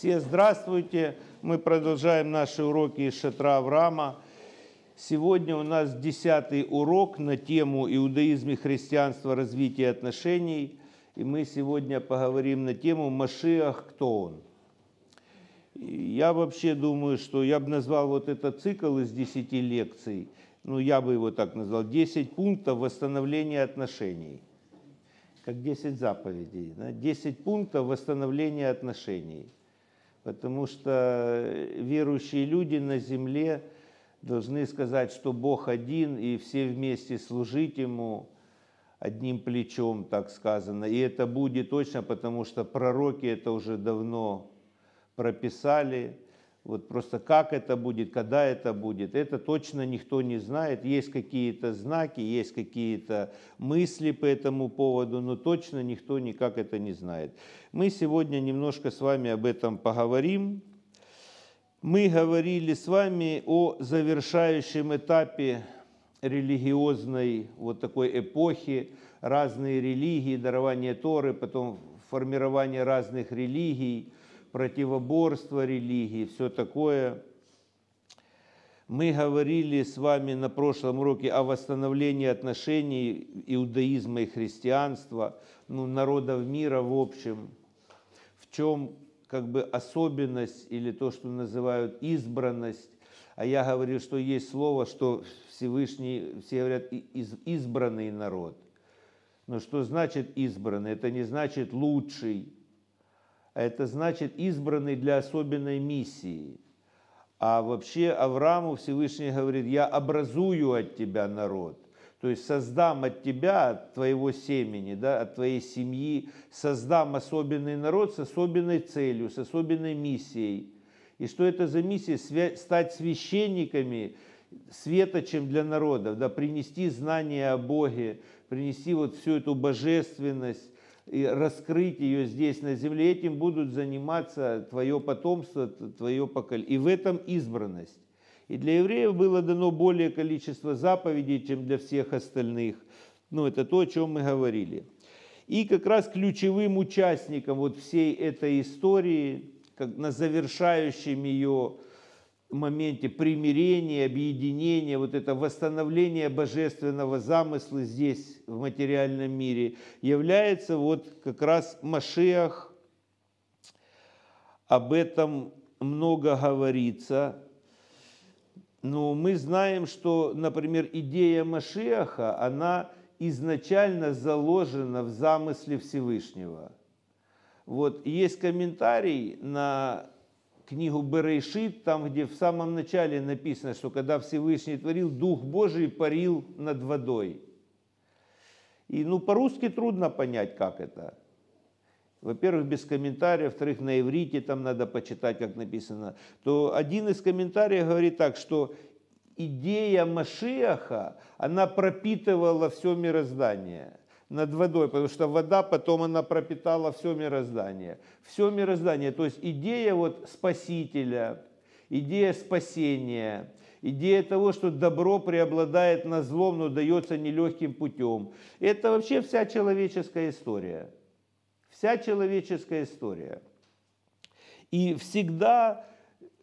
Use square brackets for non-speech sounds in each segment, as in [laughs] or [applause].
Все здравствуйте. Мы продолжаем наши уроки из шатра Авраама. Сегодня у нас десятый урок на тему иудаизм и христианство, развитие отношений. И мы сегодня поговорим на тему Машиах, кто он. Я вообще думаю, что я бы назвал вот этот цикл из десяти лекций, ну я бы его так назвал, 10 пунктов восстановления отношений – как 10 заповедей, да? 10 пунктов восстановления отношений. Потому что верующие люди на земле должны сказать, что Бог один, и все вместе служить Ему одним плечом, так сказано. И это будет точно, потому что пророки это уже давно прописали, вот просто как это будет, когда это будет, это точно никто не знает. Есть какие-то знаки, есть какие-то мысли по этому поводу, но точно никто никак это не знает. Мы сегодня немножко с вами об этом поговорим. Мы говорили с вами о завершающем этапе религиозной вот такой эпохи, разные религии, дарование Торы, потом формирование разных религий – противоборство религии, все такое. Мы говорили с вами на прошлом уроке о восстановлении отношений иудаизма и христианства, ну, народов мира в общем. В чем как бы особенность или то, что называют избранность. А я говорю, что есть слово, что Всевышний, все говорят, избранный народ. Но что значит избранный? Это не значит лучший, это значит избранный для особенной миссии. А вообще Аврааму Всевышний говорит, я образую от тебя народ. То есть создам от тебя, от твоего семени, да, от твоей семьи, создам особенный народ с особенной целью, с особенной миссией. И что это за миссия? Стать священниками, светочем для народов, да, принести знания о Боге, принести вот всю эту божественность, и раскрыть ее здесь на земле, этим будут заниматься твое потомство, твое поколение. И в этом избранность. И для евреев было дано более количество заповедей, чем для всех остальных. Ну, это то, о чем мы говорили. И как раз ключевым участником вот всей этой истории, как на завершающем ее моменте примирения, объединения, вот это восстановление божественного замысла здесь, в материальном мире, является вот как раз Машиах. Об этом много говорится. Но мы знаем, что, например, идея Машиаха, она изначально заложена в замысле Всевышнего. Вот есть комментарий на книгу Берейшит, там, где в самом начале написано, что когда Всевышний творил, Дух Божий парил над водой. И ну, по-русски трудно понять, как это. Во-первых, без комментариев, во-вторых, на иврите там надо почитать, как написано. То один из комментариев говорит так, что идея Машиаха, она пропитывала все мироздание над водой, потому что вода потом она пропитала все мироздание. Все мироздание, то есть идея вот спасителя, идея спасения, идея того, что добро преобладает над злом, но дается нелегким путем. Это вообще вся человеческая история. Вся человеческая история. И всегда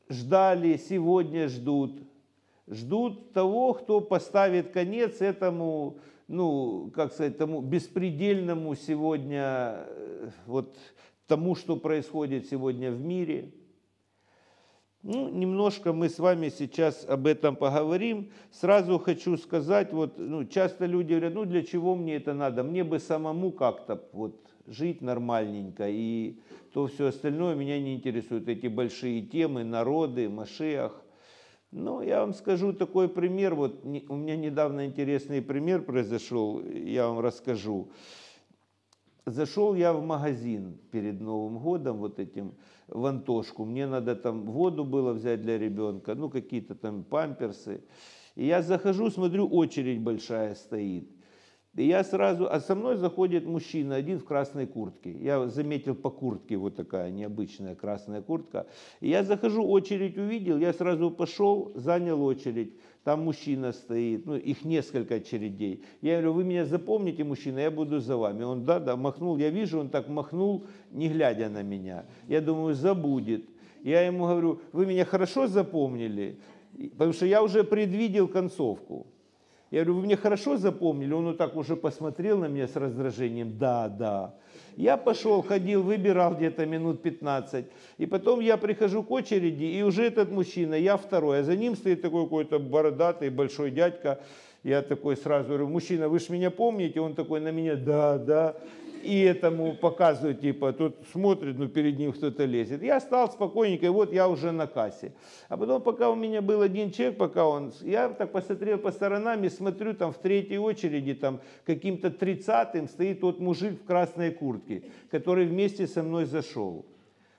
ждали, сегодня ждут. Ждут того, кто поставит конец этому ну, как сказать, тому беспредельному сегодня, э, вот тому, что происходит сегодня в мире. Ну, немножко мы с вами сейчас об этом поговорим. Сразу хочу сказать, вот, ну, часто люди говорят, ну, для чего мне это надо? Мне бы самому как-то вот жить нормальненько, и то все остальное меня не интересует. Эти большие темы, народы, Машиах. Ну, я вам скажу такой пример. Вот у меня недавно интересный пример произошел, я вам расскажу. Зашел я в магазин перед Новым годом, вот этим, в Антошку. Мне надо там воду было взять для ребенка, ну, какие-то там памперсы. И я захожу, смотрю, очередь большая стоит. И я сразу, а со мной заходит мужчина, один в красной куртке. Я заметил по куртке вот такая необычная красная куртка. И я захожу, очередь увидел, я сразу пошел, занял очередь. Там мужчина стоит, ну их несколько очередей. Я говорю, вы меня запомните, мужчина, я буду за вами. Он, да, да, махнул, я вижу, он так махнул, не глядя на меня. Я думаю, забудет. Я ему говорю, вы меня хорошо запомнили? Потому что я уже предвидел концовку. Я говорю, вы мне хорошо запомнили? Он вот так уже посмотрел на меня с раздражением. Да, да. Я пошел, ходил, выбирал где-то минут 15. И потом я прихожу к очереди, и уже этот мужчина, я второй. А за ним стоит такой какой-то бородатый большой дядька. Я такой сразу говорю, мужчина, вы же меня помните? Он такой на меня, да, да и этому показывают, типа, тут смотрит, ну перед ним кто-то лезет. Я стал спокойненько, и вот я уже на кассе. А потом, пока у меня был один человек, пока он, я так посмотрел по сторонам и смотрю, там в третьей очереди, там каким-то тридцатым стоит тот мужик в красной куртке, который вместе со мной зашел.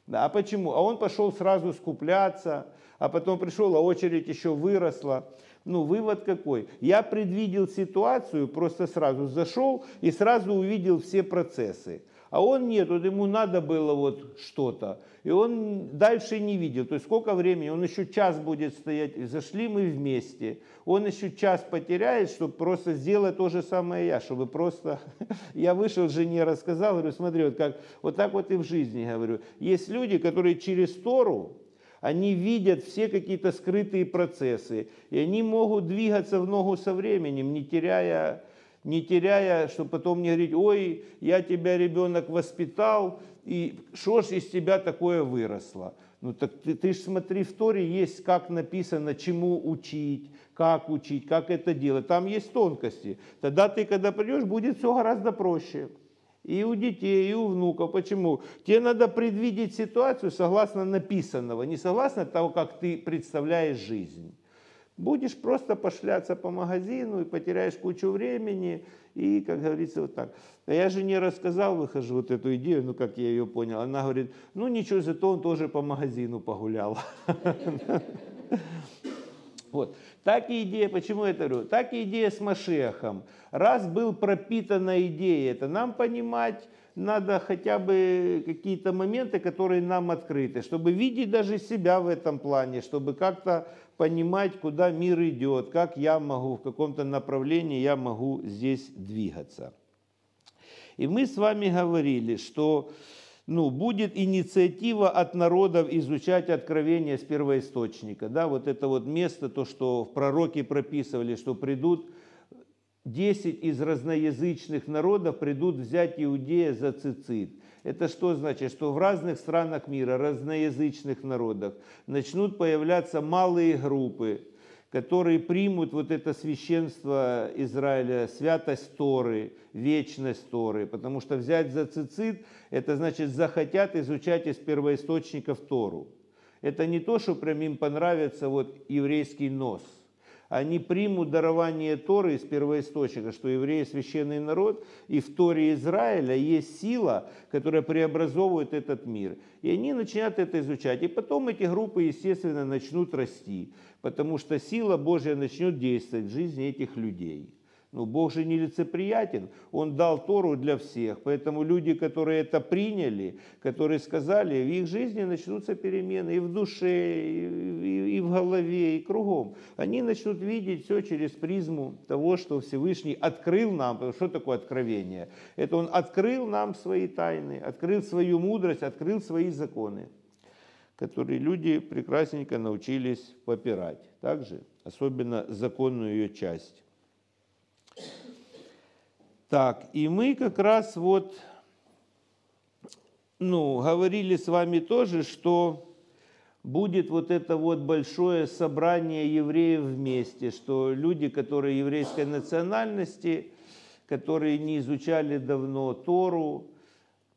Да, а почему? А он пошел сразу скупляться, а потом пришел, а очередь еще выросла. Ну, вывод какой? Я предвидел ситуацию, просто сразу зашел и сразу увидел все процессы. А он нет, вот ему надо было вот что-то. И он дальше не видел. То есть сколько времени, он еще час будет стоять. Зашли мы вместе. Он еще час потеряет, чтобы просто сделать то же самое я. Чтобы просто... [laughs] Я вышел, жене рассказал, говорю, смотри, вот, как, вот так вот и в жизни, говорю. Есть люди, которые через Тору, они видят все какие-то скрытые процессы, и они могут двигаться в ногу со временем, не теряя, не теряя, чтобы потом не говорить, ой, я тебя, ребенок, воспитал, и что ж из тебя такое выросло? Ну так ты, ты же смотри, в Торе есть, как написано, чему учить, как учить, как это делать. Там есть тонкости. Тогда ты, когда придешь, будет все гораздо проще и у детей, и у внуков. Почему? Тебе надо предвидеть ситуацию согласно написанного, не согласно того, как ты представляешь жизнь. Будешь просто пошляться по магазину и потеряешь кучу времени, и, как говорится, вот так. А я же не рассказал, выхожу вот эту идею, ну, как я ее понял. Она говорит, ну, ничего, зато он тоже по магазину погулял. [laughs] Вот. Так и идея, почему я это говорю? Так и идея с Машехом. Раз был пропитана идея, это нам понимать надо хотя бы какие-то моменты, которые нам открыты, чтобы видеть даже себя в этом плане, чтобы как-то понимать, куда мир идет, как я могу, в каком-то направлении я могу здесь двигаться. И мы с вами говорили, что ну, будет инициатива от народов изучать откровение с первоисточника. Да, вот это вот место, то, что в пророке прописывали, что придут 10 из разноязычных народов, придут взять Иудея за цицит. Это что значит? Что в разных странах мира, разноязычных народах начнут появляться малые группы, которые примут вот это священство Израиля, святость Торы, вечность Торы, потому что взять за цицит, это значит захотят изучать из первоисточников Тору. Это не то, что прям им понравится вот еврейский нос – они примут дарование Торы из первоисточника, что евреи священный народ, и в Торе Израиля есть сила, которая преобразовывает этот мир. И они начинают это изучать. И потом эти группы, естественно, начнут расти, потому что сила Божья начнет действовать в жизни этих людей. Ну, Бог же не лицеприятен, Он дал Тору для всех, поэтому люди, которые это приняли, которые сказали, в их жизни начнутся перемены и в душе, и, и в голове, и кругом. Они начнут видеть все через призму того, что Всевышний открыл нам. Что такое откровение? Это Он открыл нам свои тайны, открыл свою мудрость, открыл свои законы, которые люди прекрасненько научились попирать. Также, особенно законную ее часть. Так, и мы как раз вот, ну, говорили с вами тоже, что будет вот это вот большое собрание евреев вместе, что люди, которые еврейской национальности, которые не изучали давно Тору,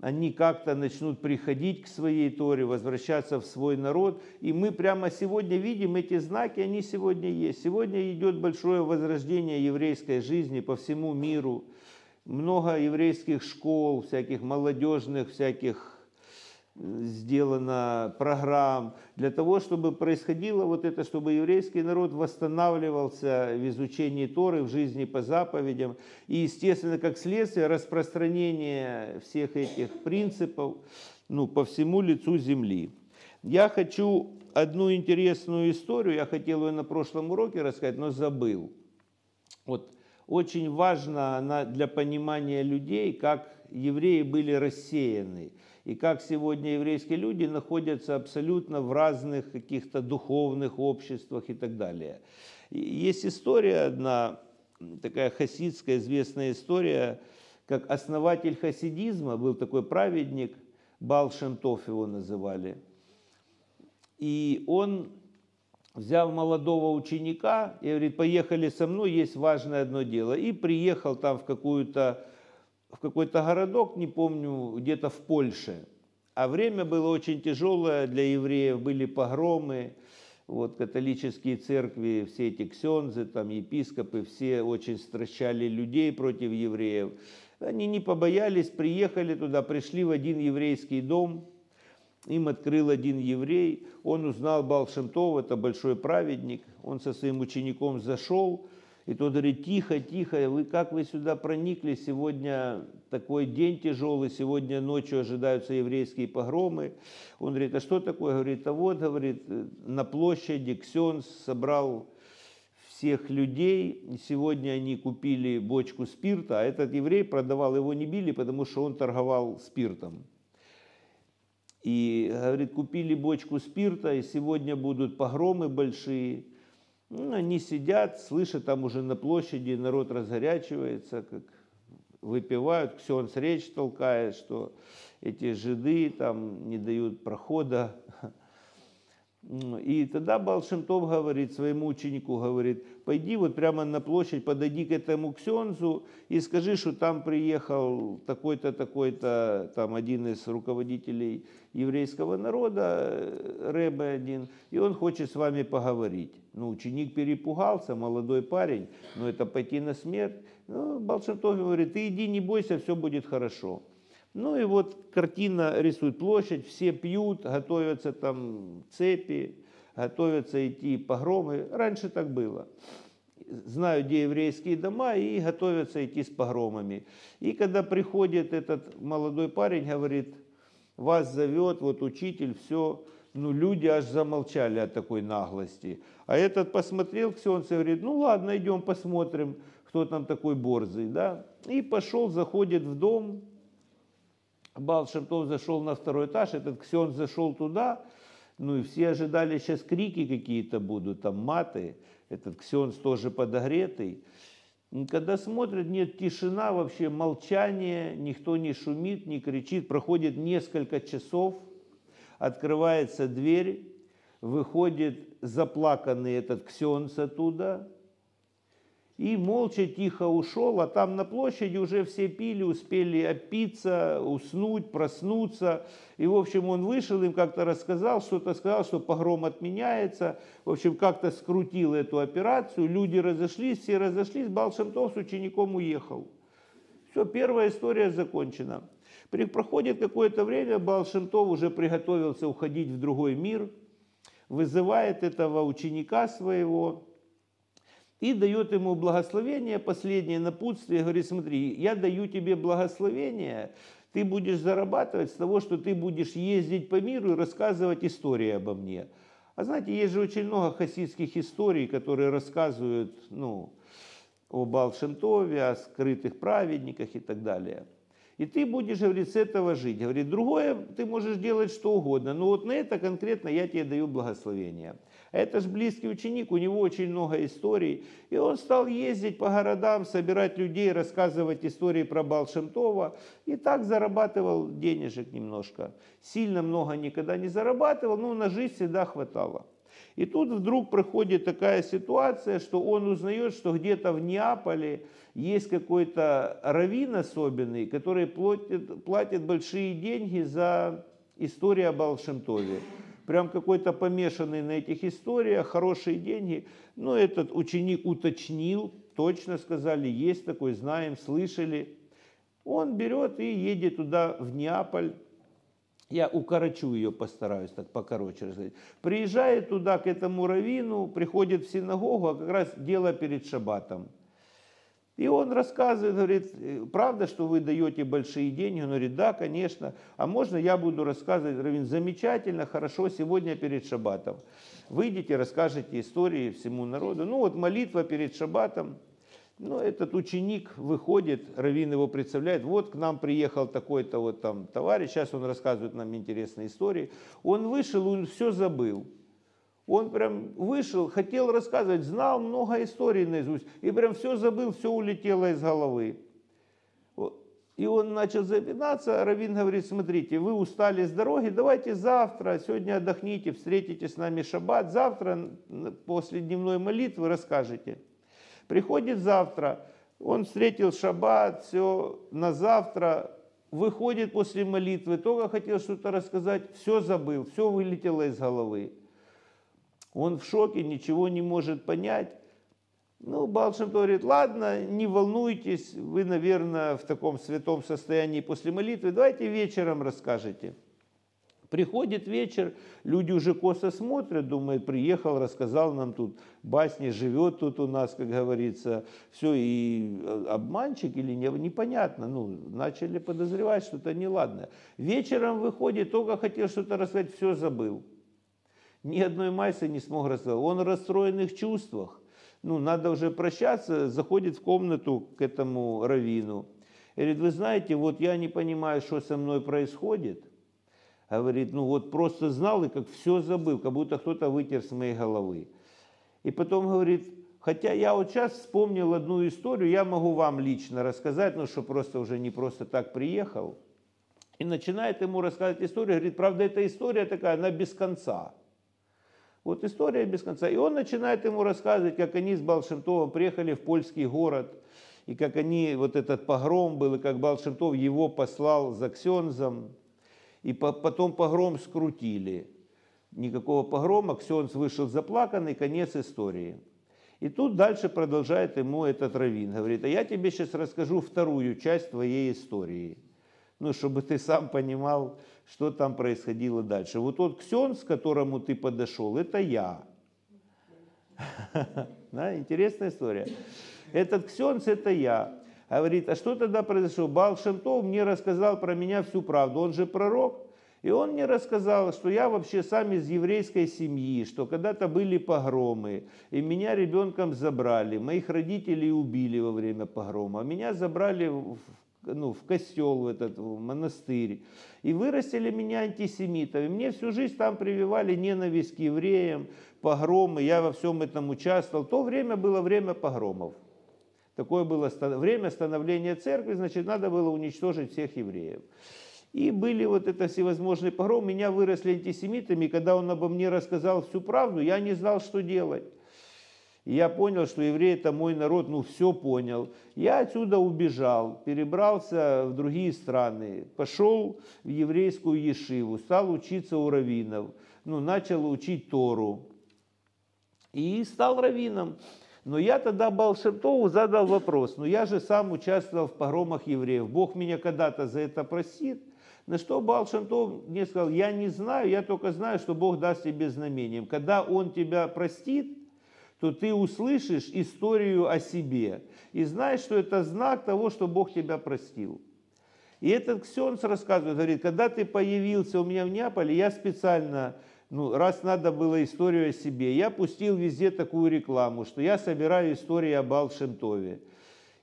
они как-то начнут приходить к своей Торе, возвращаться в свой народ. И мы прямо сегодня видим эти знаки, они сегодня есть. Сегодня идет большое возрождение еврейской жизни по всему миру много еврейских школ, всяких молодежных, всяких сделано программ, для того, чтобы происходило вот это, чтобы еврейский народ восстанавливался в изучении Торы, в жизни по заповедям. И, естественно, как следствие, распространение всех этих принципов ну, по всему лицу земли. Я хочу одну интересную историю, я хотел ее на прошлом уроке рассказать, но забыл. Вот очень важно для понимания людей, как евреи были рассеяны, и как сегодня еврейские люди находятся абсолютно в разных каких-то духовных обществах и так далее. Есть история одна, такая хасидская известная история, как основатель хасидизма, был такой праведник, Бал Шемтов его называли. И он взял молодого ученика и говорит, поехали со мной, есть важное одно дело. И приехал там в какую-то в какой-то городок, не помню, где-то в Польше. А время было очень тяжелое для евреев, были погромы, вот католические церкви, все эти ксензы, там епископы, все очень стращали людей против евреев. Они не побоялись, приехали туда, пришли в один еврейский дом, им открыл один еврей, он узнал Балшемтов, это большой праведник, он со своим учеником зашел, и тот говорит, тихо, тихо, вы как вы сюда проникли, сегодня такой день тяжелый, сегодня ночью ожидаются еврейские погромы. Он говорит, а что такое? Говорит, а вот, говорит, на площади Ксенс собрал всех людей. Сегодня они купили бочку спирта, а этот еврей продавал, его не били, потому что он торговал спиртом. И, говорит, купили бочку спирта, и сегодня будут погромы большие. Ну, они сидят, слышат там уже на площади, народ разгорячивается, как выпивают, Ксенс речь толкает, что эти жиды там не дают прохода. И тогда Балшемтов говорит своему ученику, говорит, пойди вот прямо на площадь, подойди к этому ксензу и скажи, что там приехал такой-то, такой-то, там один из руководителей еврейского народа, Рэбе один, и он хочет с вами поговорить. Ну, ученик перепугался, молодой парень, но это пойти на смерть. Ну, Балшемтов говорит, ты иди, не бойся, все будет хорошо. Ну и вот картина рисует площадь, все пьют, готовятся там цепи, готовятся идти погромы. Раньше так было. Знают, где еврейские дома, и готовятся идти с погромами. И когда приходит этот молодой парень, говорит, вас зовет, вот учитель, все, ну, люди аж замолчали от такой наглости. А этот посмотрел Ксенц и говорит, ну ладно, идем посмотрим, кто там такой борзый, да. И пошел, заходит в дом, Бал Шемтов зашел на второй этаж, этот Ксен зашел туда, ну и все ожидали, сейчас крики какие-то будут, там маты, этот Ксенс тоже подогретый. Когда смотрят, нет тишина, вообще молчание, никто не шумит, не кричит. Проходит несколько часов, открывается дверь, выходит заплаканный этот Ксенс оттуда, и молча тихо ушел, а там на площади уже все пили, успели опиться, уснуть, проснуться. И, в общем, он вышел, им как-то рассказал, что-то сказал, что погром отменяется. В общем, как-то скрутил эту операцию, люди разошлись, все разошлись, Балшемтов с учеником уехал. Все, первая история закончена. Проходит какое-то время, Балшемтов уже приготовился уходить в другой мир, вызывает этого ученика своего, и дает ему благословение, последнее напутствие, говорит, смотри, я даю тебе благословение, ты будешь зарабатывать с того, что ты будешь ездить по миру и рассказывать истории обо мне. А знаете, есть же очень много хасидских историй, которые рассказывают ну, о Балшемтове, о скрытых праведниках и так далее. И ты будешь, говорит, с этого жить. Говорит, другое ты можешь делать что угодно, но вот на это конкретно я тебе даю благословение. Это же близкий ученик, у него очень много историй. И он стал ездить по городам, собирать людей, рассказывать истории про Балшемтова. И так зарабатывал денежек немножко. Сильно много никогда не зарабатывал, но на жизнь всегда хватало. И тут вдруг проходит такая ситуация, что он узнает, что где-то в Неаполе есть какой-то раввин особенный, который платит, платит большие деньги за историю о Балшемтове прям какой-то помешанный на этих историях, хорошие деньги. Но этот ученик уточнил, точно сказали, есть такой, знаем, слышали. Он берет и едет туда, в Неаполь, я укорочу ее, постараюсь так покороче рассказать. Приезжает туда, к этому раввину, приходит в синагогу, а как раз дело перед шаббатом. И он рассказывает, говорит, правда, что вы даете большие деньги? Он говорит, да, конечно. А можно я буду рассказывать? Равин, замечательно, хорошо, сегодня перед шаббатом. Выйдите, расскажете истории всему народу. Ну вот молитва перед шаббатом. Ну, этот ученик выходит, Равин его представляет, вот к нам приехал такой-то вот там товарищ, сейчас он рассказывает нам интересные истории. Он вышел, он все забыл. Он прям вышел, хотел рассказывать, знал много историй наизусть, и прям все забыл, все улетело из головы. И он начал запинаться, а Равин говорит, смотрите, вы устали с дороги, давайте завтра, сегодня отдохните, встретите с нами шаббат, завтра после дневной молитвы расскажете. Приходит завтра, он встретил шаббат, все, на завтра, выходит после молитвы, только хотел что-то рассказать, все забыл, все вылетело из головы. Он в шоке, ничего не может понять. Ну, Балшем говорит, ладно, не волнуйтесь, вы, наверное, в таком святом состоянии после молитвы, давайте вечером расскажете. Приходит вечер, люди уже косо смотрят, думают, приехал, рассказал нам тут басни, живет тут у нас, как говорится, все, и обманщик или не, непонятно, ну, начали подозревать что-то неладное. Вечером выходит, только хотел что-то рассказать, все забыл ни одной майсы не смог рассказать. Он в расстроенных чувствах. Ну, надо уже прощаться, заходит в комнату к этому раввину. И говорит, вы знаете, вот я не понимаю, что со мной происходит. Говорит, ну вот просто знал и как все забыл, как будто кто-то вытер с моей головы. И потом говорит, хотя я вот сейчас вспомнил одну историю, я могу вам лично рассказать, ну что просто уже не просто так приехал. И начинает ему рассказывать историю, говорит, правда, эта история такая, она без конца. Вот история без конца. И он начинает ему рассказывать, как они с Балшемтовым приехали в польский город, и как они, вот этот погром был, и как Балшемтов его послал за Ксензом, и по, потом погром скрутили. Никакого погрома, Ксенз вышел заплаканный, конец истории. И тут дальше продолжает ему этот раввин, говорит, а я тебе сейчас расскажу вторую часть твоей истории – ну, чтобы ты сам понимал, что там происходило дальше. Вот тот ксен, с которому ты подошел, это я. [laughs] Да, интересная история. Этот ксенц это я. Говорит, а что тогда произошло? Бал Шемтов мне рассказал про меня всю правду. Он же пророк. И он мне рассказал, что я вообще сам из еврейской семьи, что когда-то были погромы, и меня ребенком забрали, моих родителей убили во время погрома, меня забрали в ну, в костел, в этот в монастырь. И вырастили меня антисемитом. И мне всю жизнь там прививали ненависть к евреям, погромы. Я во всем этом участвовал. То время было время погромов. Такое было время становления церкви, значит, надо было уничтожить всех евреев. И были вот это всевозможные погромы. Меня выросли антисемитами. И когда он обо мне рассказал всю правду, я не знал, что делать. И я понял, что евреи это мой народ, ну все понял. Я отсюда убежал, перебрался в другие страны, пошел в еврейскую ешиву, стал учиться у раввинов, ну, начал учить Тору. И стал раввином. Но я тогда Балшемтову задал вопрос, ну я же сам участвовал в погромах евреев, Бог меня когда-то за это простит? На что Балшемтов мне сказал, я не знаю, я только знаю, что Бог даст тебе знамением. Когда Он тебя простит, то ты услышишь историю о себе и знаешь, что это знак того, что Бог тебя простил. И этот Ксенс рассказывает, говорит, когда ты появился у меня в Неаполе, я специально, ну, раз надо было историю о себе, я пустил везде такую рекламу, что я собираю истории об Алшемтове.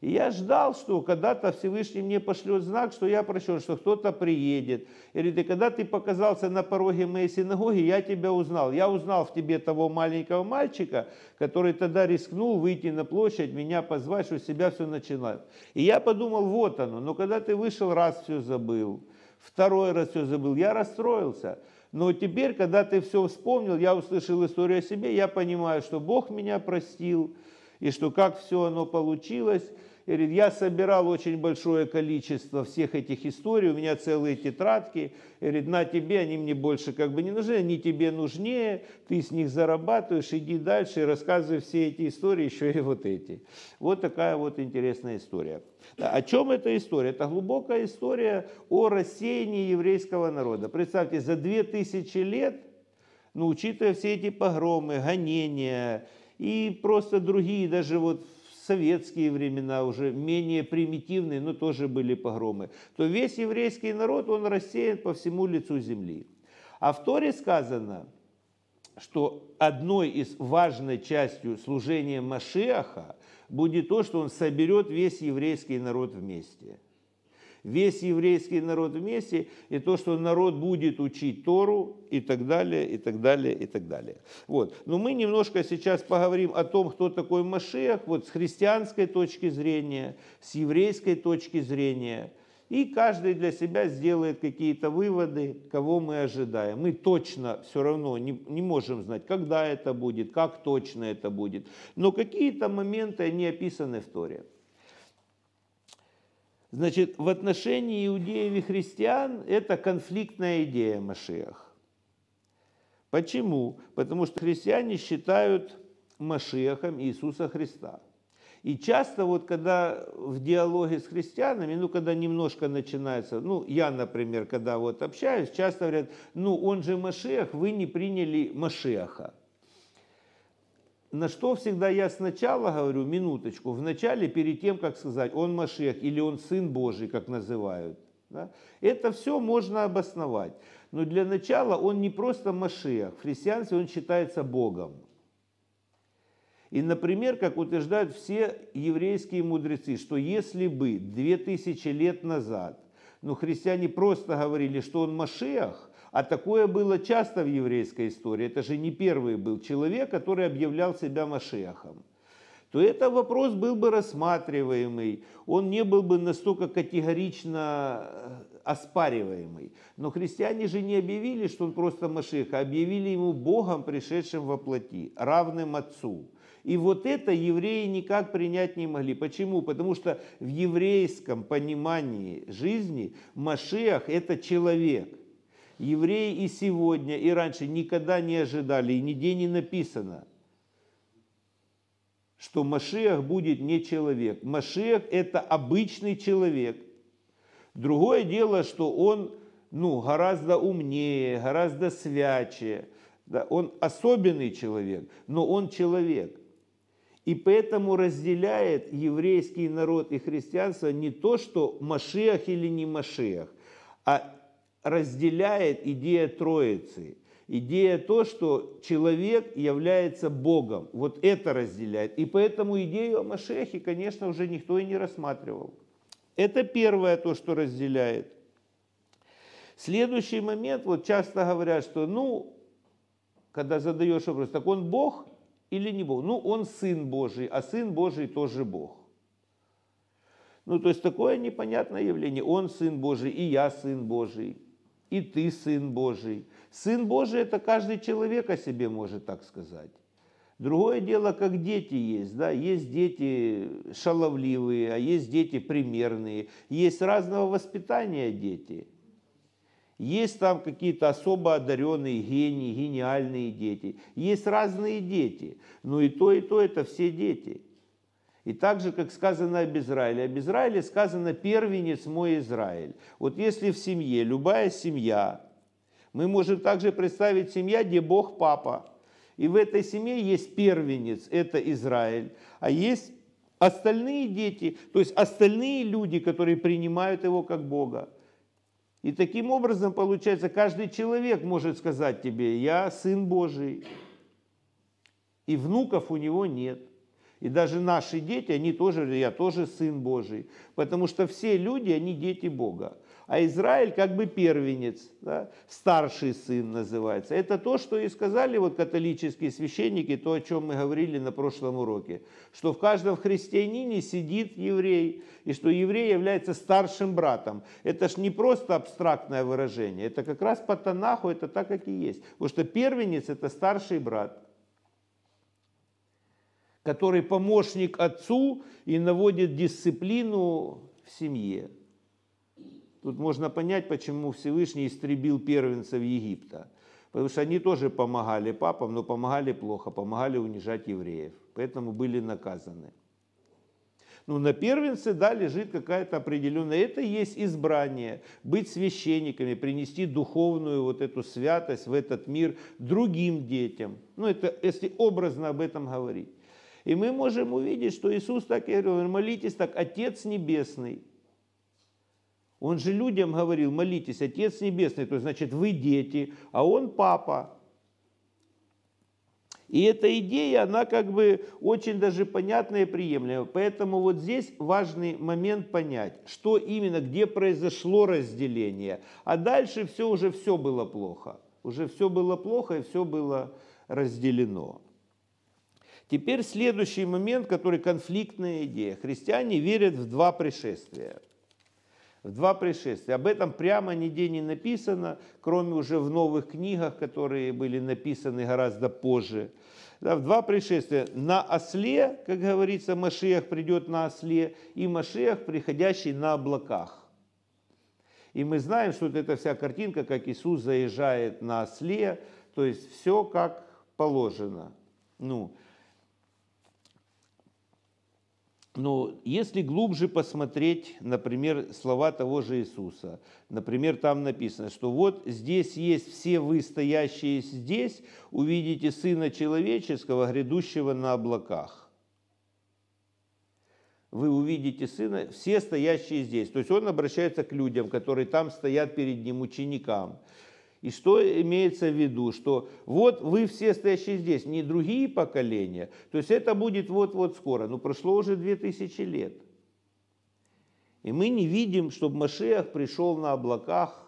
И я ждал, что когда-то Всевышний мне пошлет знак, что я прощен, что кто-то приедет. И говорит, когда ты показался на пороге моей синагоги, я тебя узнал. Я узнал в тебе того маленького мальчика, который тогда рискнул выйти на площадь, меня позвать, что себя все начинает. И я подумал, вот оно. Но когда ты вышел, раз все забыл, второй раз все забыл, я расстроился. Но теперь, когда ты все вспомнил, я услышал историю о себе, я понимаю, что Бог меня простил, и что как все оно получилось. Говорит, я собирал очень большое количество всех этих историй, у меня целые тетрадки, говорит, на тебе, они мне больше как бы не нужны, они тебе нужнее, ты с них зарабатываешь, иди дальше и рассказывай все эти истории, еще и вот эти. Вот такая вот интересная история. О чем эта история? Это глубокая история о рассеянии еврейского народа. Представьте, за две тысячи лет, ну, учитывая все эти погромы, гонения и просто другие, даже вот советские времена уже менее примитивные, но тоже были погромы, то весь еврейский народ, он рассеян по всему лицу земли. А в Торе сказано, что одной из важной частью служения Машиаха будет то, что он соберет весь еврейский народ вместе. Весь еврейский народ вместе, и то, что народ будет учить Тору, и так далее, и так далее, и так далее. Вот. Но мы немножко сейчас поговорим о том, кто такой Машех, вот с христианской точки зрения, с еврейской точки зрения – и каждый для себя сделает какие-то выводы, кого мы ожидаем. Мы точно все равно не, не можем знать, когда это будет, как точно это будет. Но какие-то моменты, они описаны в Торе. Значит, в отношении иудеев и христиан это конфликтная идея Машиах. Почему? Потому что христиане считают Машиахом Иисуса Христа – и часто вот когда в диалоге с христианами, ну когда немножко начинается, ну я, например, когда вот общаюсь, часто говорят, ну он же Машех, вы не приняли Машеха. На что всегда я сначала говорю, минуточку, вначале, перед тем, как сказать, он Машех или он Сын Божий, как называют, да, это все можно обосновать. Но для начала он не просто Машех, в христианстве он считается Богом. И, например, как утверждают все еврейские мудрецы, что если бы две тысячи лет назад, ну, христиане просто говорили, что он Машех, а такое было часто в еврейской истории, это же не первый был человек, который объявлял себя Машехом, то это вопрос был бы рассматриваемый, он не был бы настолько категорично э, оспариваемый. Но христиане же не объявили, что он просто Машех, а объявили ему Богом, пришедшим во плоти, равным Отцу. И вот это евреи никак принять не могли. Почему? Потому что в еврейском понимании жизни Машиах – это человек. Евреи и сегодня, и раньше никогда не ожидали, и нигде не написано, что Машиах будет не человек. Машиах – это обычный человек. Другое дело, что он ну, гораздо умнее, гораздо свячее. Да, он особенный человек, но он человек. И поэтому разделяет еврейский народ и христианство не то, что Машиах или не Машиах, а разделяет идея Троицы. Идея то, что человек является Богом. Вот это разделяет. И поэтому идею о Машехе, конечно, уже никто и не рассматривал. Это первое то, что разделяет. Следующий момент, вот часто говорят, что, ну, когда задаешь вопрос, так он Бог? или не Бог? Ну, он Сын Божий, а Сын Божий тоже Бог. Ну, то есть такое непонятное явление. Он Сын Божий, и я Сын Божий, и ты Сын Божий. Сын Божий – это каждый человек о себе может так сказать. Другое дело, как дети есть. Да? Есть дети шаловливые, а есть дети примерные. Есть разного воспитания дети – есть там какие-то особо одаренные гении, гениальные дети. Есть разные дети. Но и то, и то это все дети. И так же, как сказано об Израиле. Об Израиле сказано «первенец мой Израиль». Вот если в семье, любая семья, мы можем также представить семья, где Бог папа. И в этой семье есть первенец, это Израиль. А есть остальные дети, то есть остальные люди, которые принимают его как Бога. И таким образом, получается, каждый человек может сказать тебе, я сын Божий. И внуков у него нет. И даже наши дети, они тоже, я тоже сын Божий. Потому что все люди, они дети Бога а Израиль как бы первенец, да, старший сын называется. Это то, что и сказали вот католические священники, то, о чем мы говорили на прошлом уроке, что в каждом христианине сидит еврей, и что еврей является старшим братом. Это ж не просто абстрактное выражение, это как раз по Танаху, это так, как и есть. Потому что первенец – это старший брат. Который помощник отцу и наводит дисциплину в семье. Тут можно понять, почему Всевышний истребил первенцев Египта. Потому что они тоже помогали папам, но помогали плохо, помогали унижать евреев. Поэтому были наказаны. Ну, на первенце, да, лежит какая-то определенная, это и есть избрание, быть священниками, принести духовную вот эту святость в этот мир другим детям. Ну, это если образно об этом говорить. И мы можем увидеть, что Иисус так и говорил, молитесь так, Отец Небесный. Он же людям говорил, молитесь, Отец Небесный, то есть, значит, вы дети, а Он папа. И эта идея, она как бы очень даже понятная и приемлемая. Поэтому вот здесь важный момент понять, что именно, где произошло разделение. А дальше все уже все было плохо. Уже все было плохо и все было разделено. Теперь следующий момент, который конфликтная идея. Христиане верят в два пришествия. В два пришествия. Об этом прямо нигде не написано, кроме уже в новых книгах, которые были написаны гораздо позже. Да, в два пришествия. На осле, как говорится, Машиах придет на осле, и Машиах, приходящий на облаках. И мы знаем, что вот эта вся картинка, как Иисус заезжает на осле, то есть все как положено. Ну, Но если глубже посмотреть, например, слова того же Иисуса, например, там написано, что вот здесь есть все вы, стоящие здесь, увидите Сына Человеческого, грядущего на облаках. Вы увидите Сына, все стоящие здесь. То есть он обращается к людям, которые там стоят перед Ним, ученикам. И что имеется в виду? Что вот вы все стоящие здесь, не другие поколения. То есть это будет вот-вот скоро. Но прошло уже две тысячи лет. И мы не видим, чтобы Машех пришел на облаках.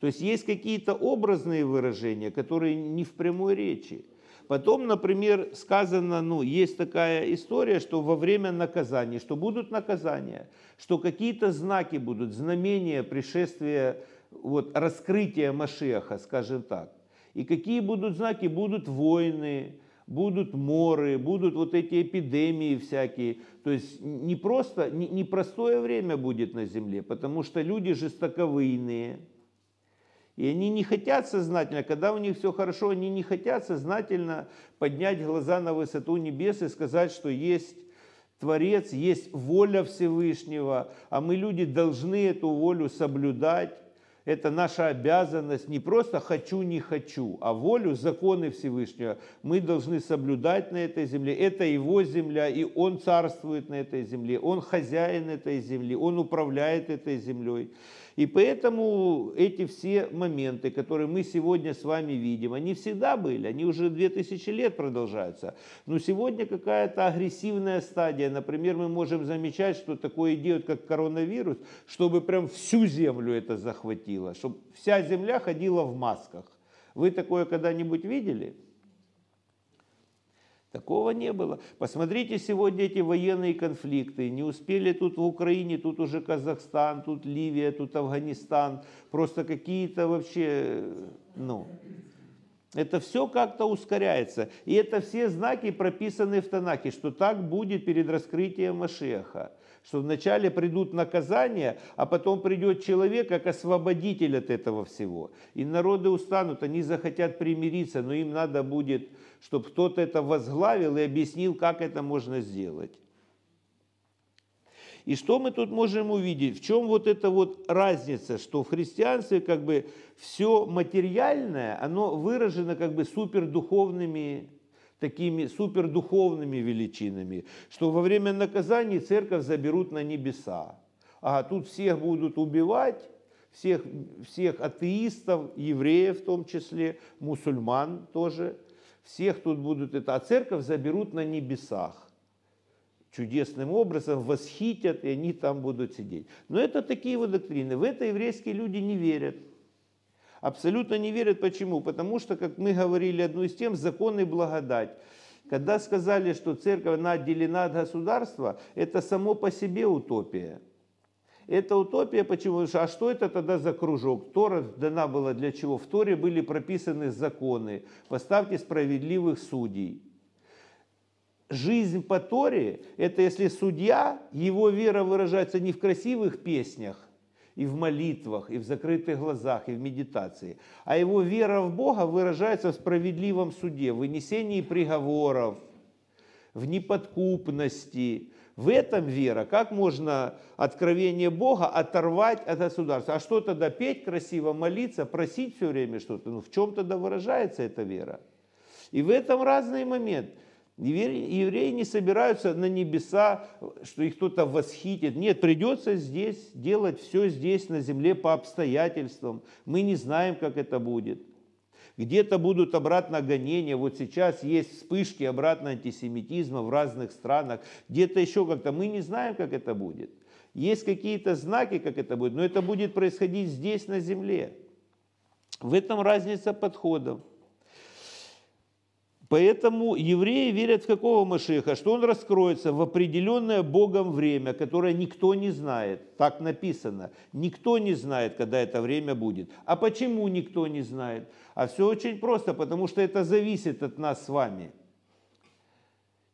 То есть есть какие-то образные выражения, которые не в прямой речи. Потом, например, сказано, ну, есть такая история, что во время наказания, что будут наказания, что какие-то знаки будут, знамения пришествия вот, раскрытия Машеха, скажем так. И какие будут знаки? Будут войны, будут моры, будут вот эти эпидемии всякие. То есть не просто, не, не простое время будет на земле, потому что люди жестоковыйные. И они не хотят сознательно, когда у них все хорошо, они не хотят сознательно поднять глаза на высоту небес и сказать, что есть Творец, есть воля Всевышнего, а мы, люди, должны эту волю соблюдать это наша обязанность не просто хочу, не хочу, а волю, законы Всевышнего мы должны соблюдать на этой земле. Это его земля, и он царствует на этой земле, он хозяин этой земли, он управляет этой землей. И поэтому эти все моменты, которые мы сегодня с вами видим, они всегда были, они уже 2000 лет продолжаются. Но сегодня какая-то агрессивная стадия. Например, мы можем замечать, что такое идет, как коронавирус, чтобы прям всю землю это захватило, чтобы вся земля ходила в масках. Вы такое когда-нибудь видели? Такого не было. Посмотрите сегодня эти военные конфликты. Не успели тут в Украине, тут уже Казахстан, тут Ливия, тут Афганистан. Просто какие-то вообще, ну, это все как-то ускоряется. И это все знаки прописаны в Танахе, что так будет перед раскрытием Машеха что вначале придут наказания, а потом придет человек как освободитель от этого всего. И народы устанут, они захотят примириться, но им надо будет, чтобы кто-то это возглавил и объяснил, как это можно сделать. И что мы тут можем увидеть? В чем вот эта вот разница, что в христианстве как бы все материальное, оно выражено как бы супердуховными такими супердуховными величинами, что во время наказания церковь заберут на небеса. А тут всех будут убивать, всех, всех атеистов, евреев в том числе, мусульман тоже, всех тут будут это, а церковь заберут на небесах. Чудесным образом восхитят, и они там будут сидеть. Но это такие вот доктрины. В это еврейские люди не верят абсолютно не верят. Почему? Потому что, как мы говорили, одну из тем, закон и благодать. Когда сказали, что церковь она отделена от государства, это само по себе утопия. Это утопия, почему? А что это тогда за кружок? Тора дана была для чего? В Торе были прописаны законы. Поставьте справедливых судей. жизнь по Торе, это если судья, его вера выражается не в красивых песнях, и в молитвах, и в закрытых глазах, и в медитации. А его вера в Бога выражается в справедливом суде, в вынесении приговоров, в неподкупности. В этом вера. Как можно откровение Бога оторвать от государства? А что тогда петь красиво, молиться, просить все время что-то? Ну в чем тогда выражается эта вера? И в этом разный момент. Евреи не собираются на небеса, что их кто-то восхитит. Нет, придется здесь делать все здесь, на земле, по обстоятельствам. Мы не знаем, как это будет. Где-то будут обратно гонения. Вот сейчас есть вспышки обратно антисемитизма в разных странах. Где-то еще как-то. Мы не знаем, как это будет. Есть какие-то знаки, как это будет, но это будет происходить здесь, на земле. В этом разница подходов. Поэтому евреи верят в какого Машеха? Что он раскроется в определенное Богом время, которое никто не знает. Так написано. Никто не знает, когда это время будет. А почему никто не знает? А все очень просто, потому что это зависит от нас с вами.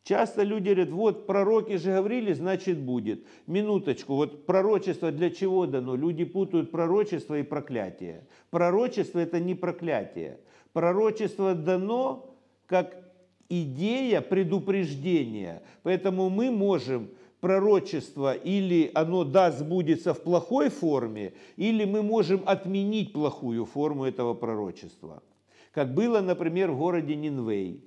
Часто люди говорят, вот пророки же говорили, значит будет. Минуточку, вот пророчество для чего дано? Люди путают пророчество и проклятие. Пророчество это не проклятие. Пророчество дано как идея предупреждения. Поэтому мы можем пророчество или оно да сбудется в плохой форме, или мы можем отменить плохую форму этого пророчества. Как было, например, в городе Нинвей.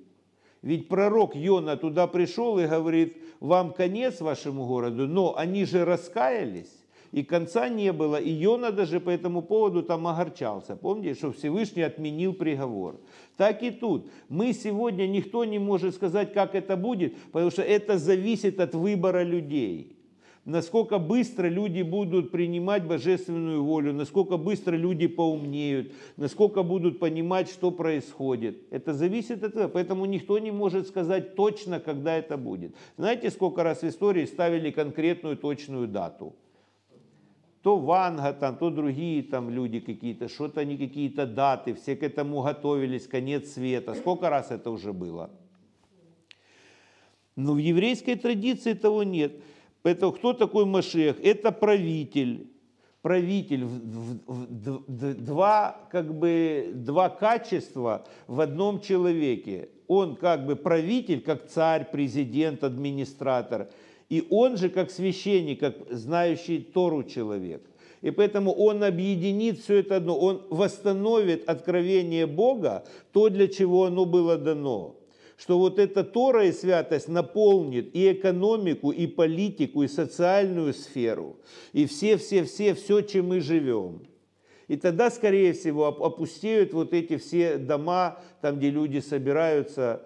Ведь пророк Йона туда пришел и говорит, вам конец вашему городу, но они же раскаялись и конца не было. И Йона даже по этому поводу там огорчался. Помните, что Всевышний отменил приговор. Так и тут. Мы сегодня, никто не может сказать, как это будет, потому что это зависит от выбора людей насколько быстро люди будут принимать божественную волю, насколько быстро люди поумнеют, насколько будут понимать, что происходит. Это зависит от этого, поэтому никто не может сказать точно, когда это будет. Знаете, сколько раз в истории ставили конкретную точную дату? То Ванга, там, то другие там люди какие-то, что-то они какие-то даты, все к этому готовились, конец света. Сколько раз это уже было? Но в еврейской традиции того нет. Поэтому кто такой Машех? Это правитель. Правитель, два, как бы, два качества в одном человеке. Он как бы правитель, как царь, президент, администратор – и он же, как священник, как знающий Тору человек. И поэтому он объединит все это одно, он восстановит откровение Бога, то, для чего оно было дано. Что вот эта Тора и святость наполнит и экономику, и политику, и социальную сферу, и все-все-все, все, чем мы живем. И тогда, скорее всего, опустеют вот эти все дома, там, где люди собираются,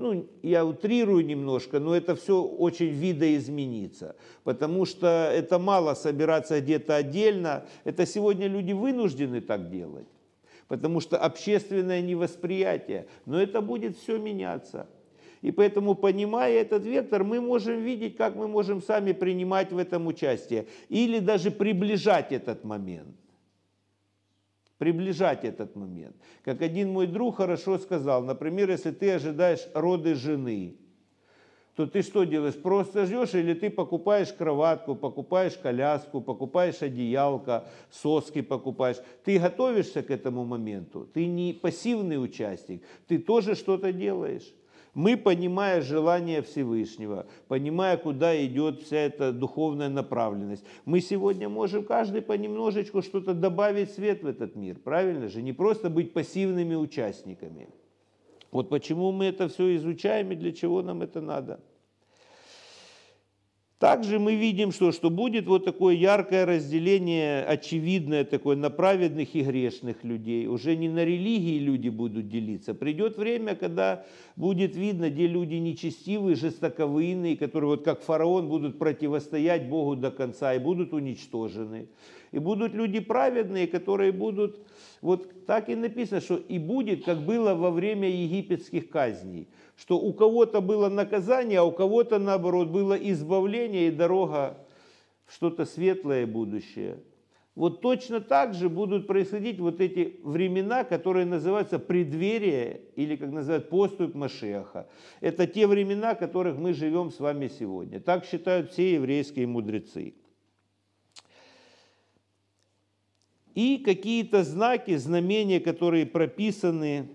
ну, я утрирую немножко, но это все очень видоизменится, потому что это мало собираться где-то отдельно, это сегодня люди вынуждены так делать, потому что общественное невосприятие, но это будет все меняться. И поэтому, понимая этот вектор, мы можем видеть, как мы можем сами принимать в этом участие или даже приближать этот момент приближать этот момент. Как один мой друг хорошо сказал, например, если ты ожидаешь роды жены, то ты что делаешь? Просто ждешь или ты покупаешь кроватку, покупаешь коляску, покупаешь одеялко, соски покупаешь. Ты готовишься к этому моменту. Ты не пассивный участник, ты тоже что-то делаешь. Мы, понимая желание Всевышнего, понимая, куда идет вся эта духовная направленность, мы сегодня можем каждый понемножечку что-то добавить свет в этот мир, правильно же? Не просто быть пассивными участниками. Вот почему мы это все изучаем и для чего нам это надо. Также мы видим, что, что будет вот такое яркое разделение, очевидное такое, на праведных и грешных людей. Уже не на религии люди будут делиться. Придет время, когда будет видно, где люди нечестивые, жестоковыйные, которые вот как фараон будут противостоять Богу до конца и будут уничтожены. И будут люди праведные, которые будут, вот так и написано, что и будет, как было во время египетских казней – что у кого-то было наказание, а у кого-то, наоборот, было избавление и дорога в что-то светлое будущее. Вот точно так же будут происходить вот эти времена, которые называются преддверие, или как называют поступ Машеха. Это те времена, в которых мы живем с вами сегодня. Так считают все еврейские мудрецы. И какие-то знаки, знамения, которые прописаны,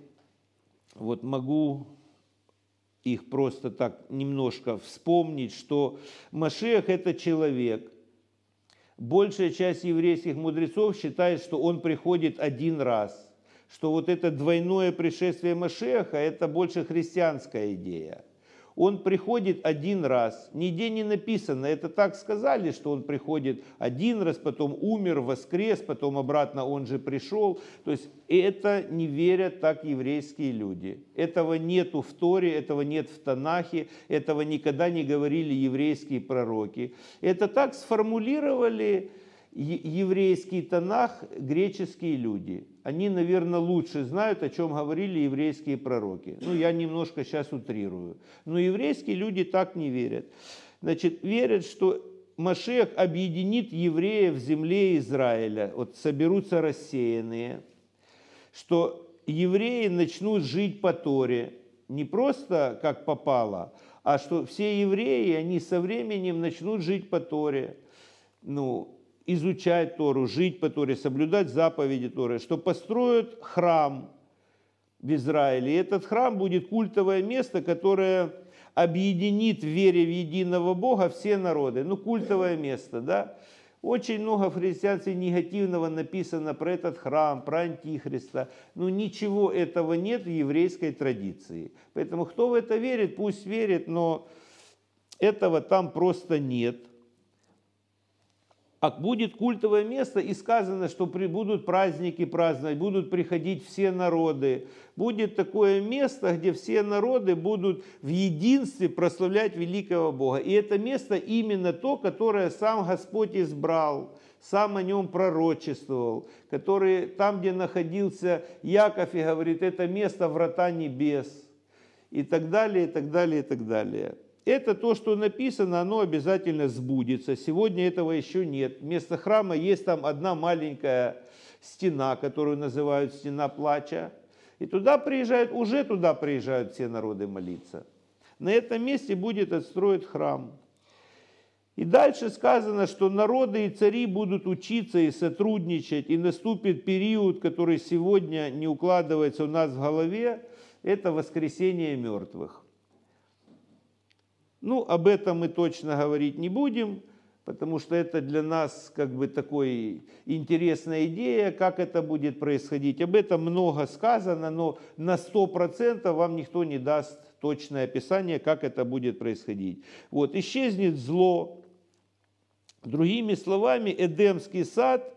вот могу их просто так немножко вспомнить, что Машех – это человек, большая часть еврейских мудрецов считает, что он приходит один раз, что вот это двойное пришествие Машеха – это больше христианская идея. Он приходит один раз, нигде не написано, это так сказали, что он приходит один раз, потом умер, воскрес, потом обратно он же пришел. То есть это не верят так еврейские люди. Этого нету в Торе, этого нет в Танахе, этого никогда не говорили еврейские пророки. Это так сформулировали еврейский Танах греческие люди. Они, наверное, лучше знают, о чем говорили еврейские пророки. Ну, я немножко сейчас утрирую. Но еврейские люди так не верят. Значит, верят, что Машех объединит евреев в земле Израиля. Вот соберутся рассеянные. Что евреи начнут жить по Торе. Не просто как попало, а что все евреи, они со временем начнут жить по Торе. Ну, изучать Тору, жить по Торе, соблюдать заповеди Торы, что построят храм в Израиле. И этот храм будет культовое место, которое объединит в вере в единого Бога все народы. Ну, культовое место, да? Очень много в негативного написано про этот храм, про Антихриста. Но ничего этого нет в еврейской традиции. Поэтому кто в это верит, пусть верит, но этого там просто нет – а будет культовое место, и сказано, что будут праздники праздновать, будут приходить все народы. Будет такое место, где все народы будут в единстве прославлять великого Бога. И это место именно то, которое сам Господь избрал, сам о нем пророчествовал, который там, где находился Яков, и говорит, это место врата небес, и так далее, и так далее, и так далее это то, что написано, оно обязательно сбудется. Сегодня этого еще нет. Вместо храма есть там одна маленькая стена, которую называют стена плача. И туда приезжают, уже туда приезжают все народы молиться. На этом месте будет отстроен храм. И дальше сказано, что народы и цари будут учиться и сотрудничать, и наступит период, который сегодня не укладывается у нас в голове, это воскресение мертвых. Ну, об этом мы точно говорить не будем, потому что это для нас как бы такой интересная идея, как это будет происходить. Об этом много сказано, но на 100% вам никто не даст точное описание, как это будет происходить. Вот, исчезнет зло. Другими словами, Эдемский сад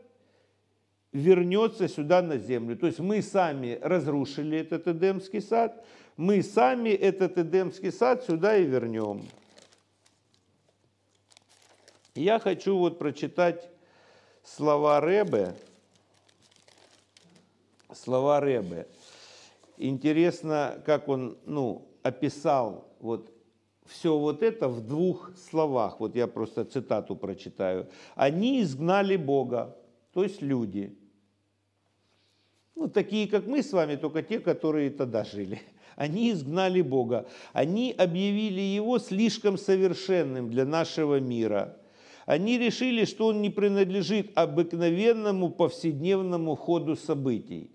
вернется сюда на землю. То есть мы сами разрушили этот Эдемский сад, мы сами этот Эдемский сад сюда и вернем. Я хочу вот прочитать слова Ребе. Слова Ребе. Интересно, как он ну, описал вот все вот это в двух словах. Вот я просто цитату прочитаю. Они изгнали Бога, то есть люди. Ну, такие, как мы с вами, только те, которые тогда жили. [laughs] Они изгнали Бога. Они объявили Его слишком совершенным для нашего мира – они решили, что он не принадлежит обыкновенному повседневному ходу событий.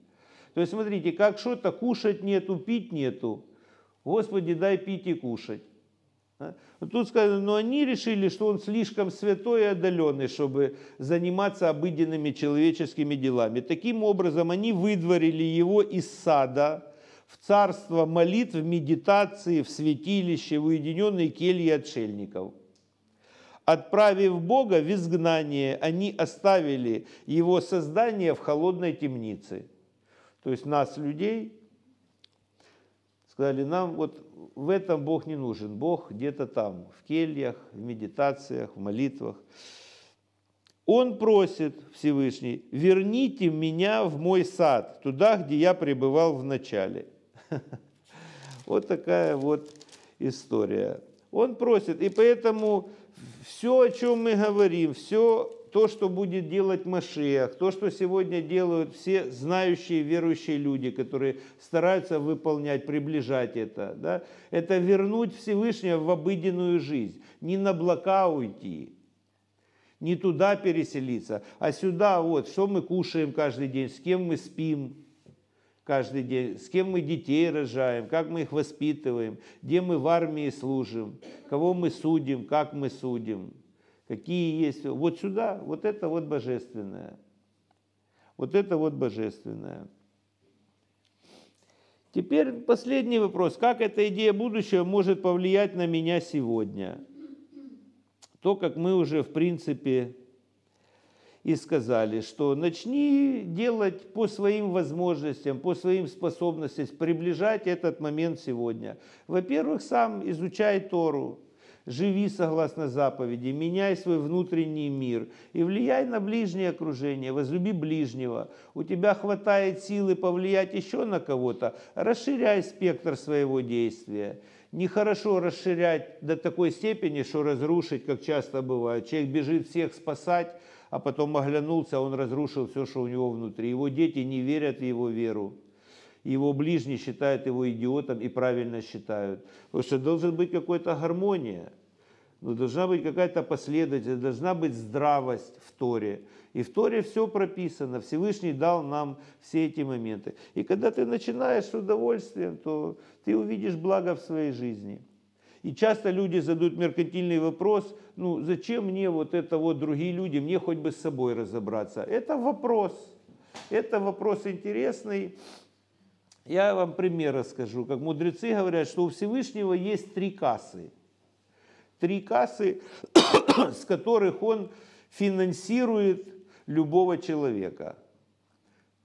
То есть, смотрите, как что-то кушать нету, пить нету. Господи, дай пить и кушать. А? Тут сказано, но они решили, что он слишком святой и отдаленный, чтобы заниматься обыденными человеческими делами. Таким образом, они выдворили его из сада в царство молитв, медитации, в святилище, в уединенные кельи отшельников – Отправив Бога в изгнание, они оставили его создание в холодной темнице. То есть нас, людей, сказали, нам вот в этом Бог не нужен. Бог где-то там, в кельях, в медитациях, в молитвах. Он просит Всевышний, верните меня в мой сад, туда, где я пребывал в начале. [laughs] Вот такая вот история. Он просит, и поэтому все, о чем мы говорим, все, то, что будет делать Машех, то, что сегодня делают все знающие, верующие люди, которые стараются выполнять, приближать это, да, это вернуть Всевышнего в обыденную жизнь, не на облака уйти, не туда переселиться, а сюда вот, что мы кушаем каждый день, с кем мы спим каждый день, с кем мы детей рожаем, как мы их воспитываем, где мы в армии служим, кого мы судим, как мы судим, какие есть. Вот сюда, вот это вот божественное. Вот это вот божественное. Теперь последний вопрос. Как эта идея будущего может повлиять на меня сегодня? то, как мы уже, в принципе, и сказали, что начни делать по своим возможностям, по своим способностям, приближать этот момент сегодня. Во-первых, сам изучай Тору, живи согласно заповеди, меняй свой внутренний мир и влияй на ближнее окружение, возлюби ближнего. У тебя хватает силы повлиять еще на кого-то, расширяй спектр своего действия нехорошо расширять до такой степени, что разрушить, как часто бывает. Человек бежит всех спасать, а потом оглянулся, он разрушил все, что у него внутри. Его дети не верят в его веру. Его ближние считают его идиотом и правильно считают. Потому что должна быть какая-то гармония. Но должна быть какая-то последовательность, должна быть здравость в Торе. И в Торе все прописано, Всевышний дал нам все эти моменты. И когда ты начинаешь с удовольствием, то ты увидишь благо в своей жизни. И часто люди задают меркантильный вопрос, ну зачем мне вот это вот другие люди, мне хоть бы с собой разобраться. Это вопрос, это вопрос интересный. Я вам пример расскажу. Как мудрецы говорят, что у Всевышнего есть три кассы. Три кассы, [coughs] с которых он финансирует любого человека.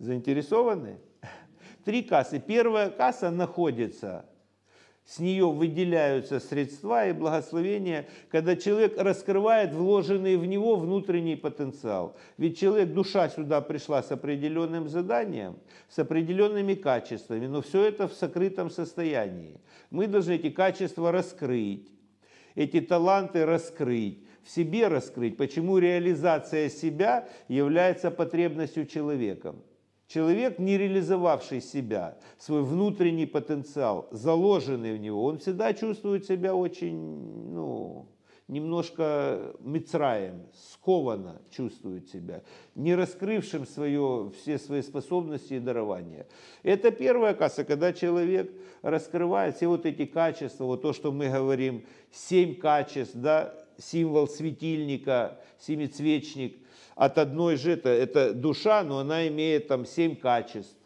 Заинтересованы? Три кассы. Первая касса находится, с нее выделяются средства и благословения, когда человек раскрывает вложенный в него внутренний потенциал. Ведь человек, душа сюда пришла с определенным заданием, с определенными качествами, но все это в сокрытом состоянии. Мы должны эти качества раскрыть, эти таланты раскрыть в себе раскрыть, почему реализация себя является потребностью человека. Человек, не реализовавший себя, свой внутренний потенциал, заложенный в него, он всегда чувствует себя очень, ну, немножко мицраем, скованно чувствует себя, не раскрывшим свое, все свои способности и дарования. Это первая касса, когда человек раскрывает все вот эти качества, вот то, что мы говорим, семь качеств, да, символ светильника, семицвечник, от одной же, это, это душа, но она имеет там семь качеств.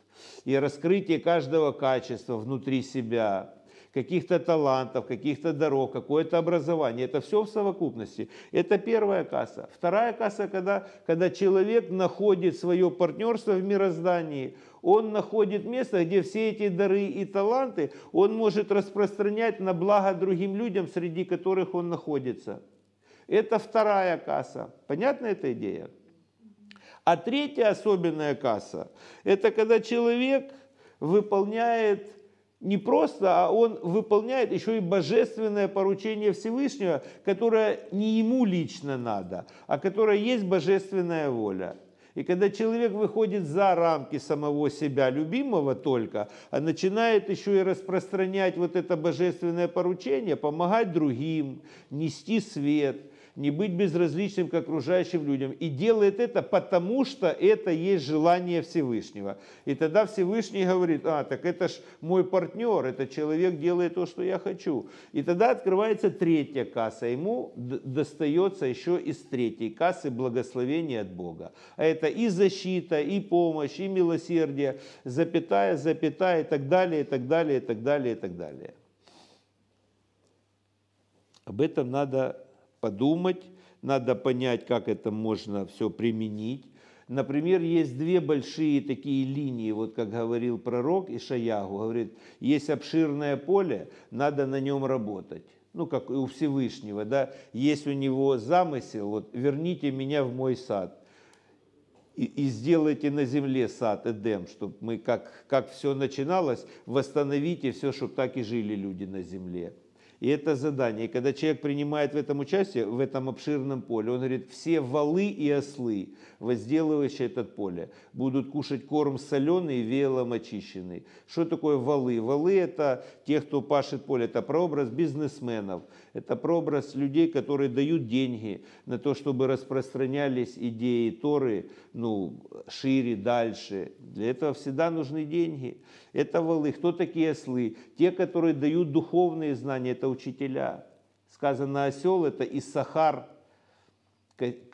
И раскрытие каждого качества внутри себя, каких-то талантов, каких-то дорог, какое-то образование. Это все в совокупности. Это первая касса. Вторая касса, когда, когда человек находит свое партнерство в мироздании, он находит место, где все эти дары и таланты он может распространять на благо другим людям, среди которых он находится. Это вторая касса. Понятна эта идея? А третья особенная касса – это когда человек выполняет не просто, а он выполняет еще и божественное поручение Всевышнего, которое не ему лично надо, а которое есть божественная воля. И когда человек выходит за рамки самого себя, любимого только, а начинает еще и распространять вот это божественное поручение, помогать другим, нести свет – не быть безразличным к окружающим людям. И делает это потому, что это есть желание Всевышнего. И тогда Всевышний говорит, а, так это ж мой партнер, этот человек делает то, что я хочу. И тогда открывается третья касса, ему достается еще из третьей кассы благословение от Бога. А это и защита, и помощь, и милосердие, запятая, запятая, и так далее, и так далее, и так далее, и так далее. Об этом надо подумать, надо понять, как это можно все применить. Например, есть две большие такие линии, вот как говорил пророк Ишаягу, говорит, есть обширное поле, надо на нем работать. Ну, как у Всевышнего, да, есть у него замысел, вот, верните меня в мой сад и, и сделайте на земле сад Эдем, чтобы мы, как, как все начиналось, восстановите все, чтобы так и жили люди на земле. И это задание. И когда человек принимает в этом участие, в этом обширном поле, он говорит, все валы и ослы, возделывающие это поле, будут кушать корм соленый, велом очищенный. Что такое валы? Валы – это те, кто пашет поле. Это прообраз бизнесменов, это прообраз людей, которые дают деньги на то, чтобы распространялись идеи Торы ну, шире, дальше. Для этого всегда нужны деньги. Это валы. Кто такие ослы? Те, которые дают духовные знания, это учителя. Сказано осел, это Иссахар,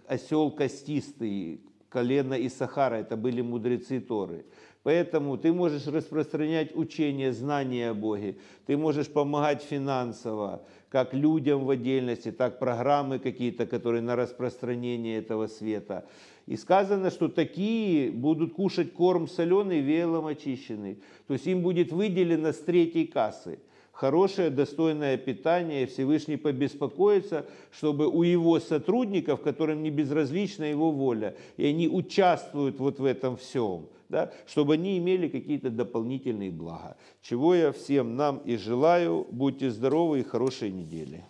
осел костистый, колено Иссахара, это были мудрецы Торы. Поэтому ты можешь распространять учение, знания о Боге, ты можешь помогать финансово, как людям в отдельности, так программы какие-то, которые на распространение этого света. И сказано, что такие будут кушать корм соленый, веялом очищенный. То есть им будет выделено с третьей кассы хорошее, достойное питание, Всевышний побеспокоится, чтобы у его сотрудников, которым не безразлична его воля, и они участвуют вот в этом всем, да, чтобы они имели какие-то дополнительные блага. Чего я всем нам и желаю. Будьте здоровы и хорошей недели.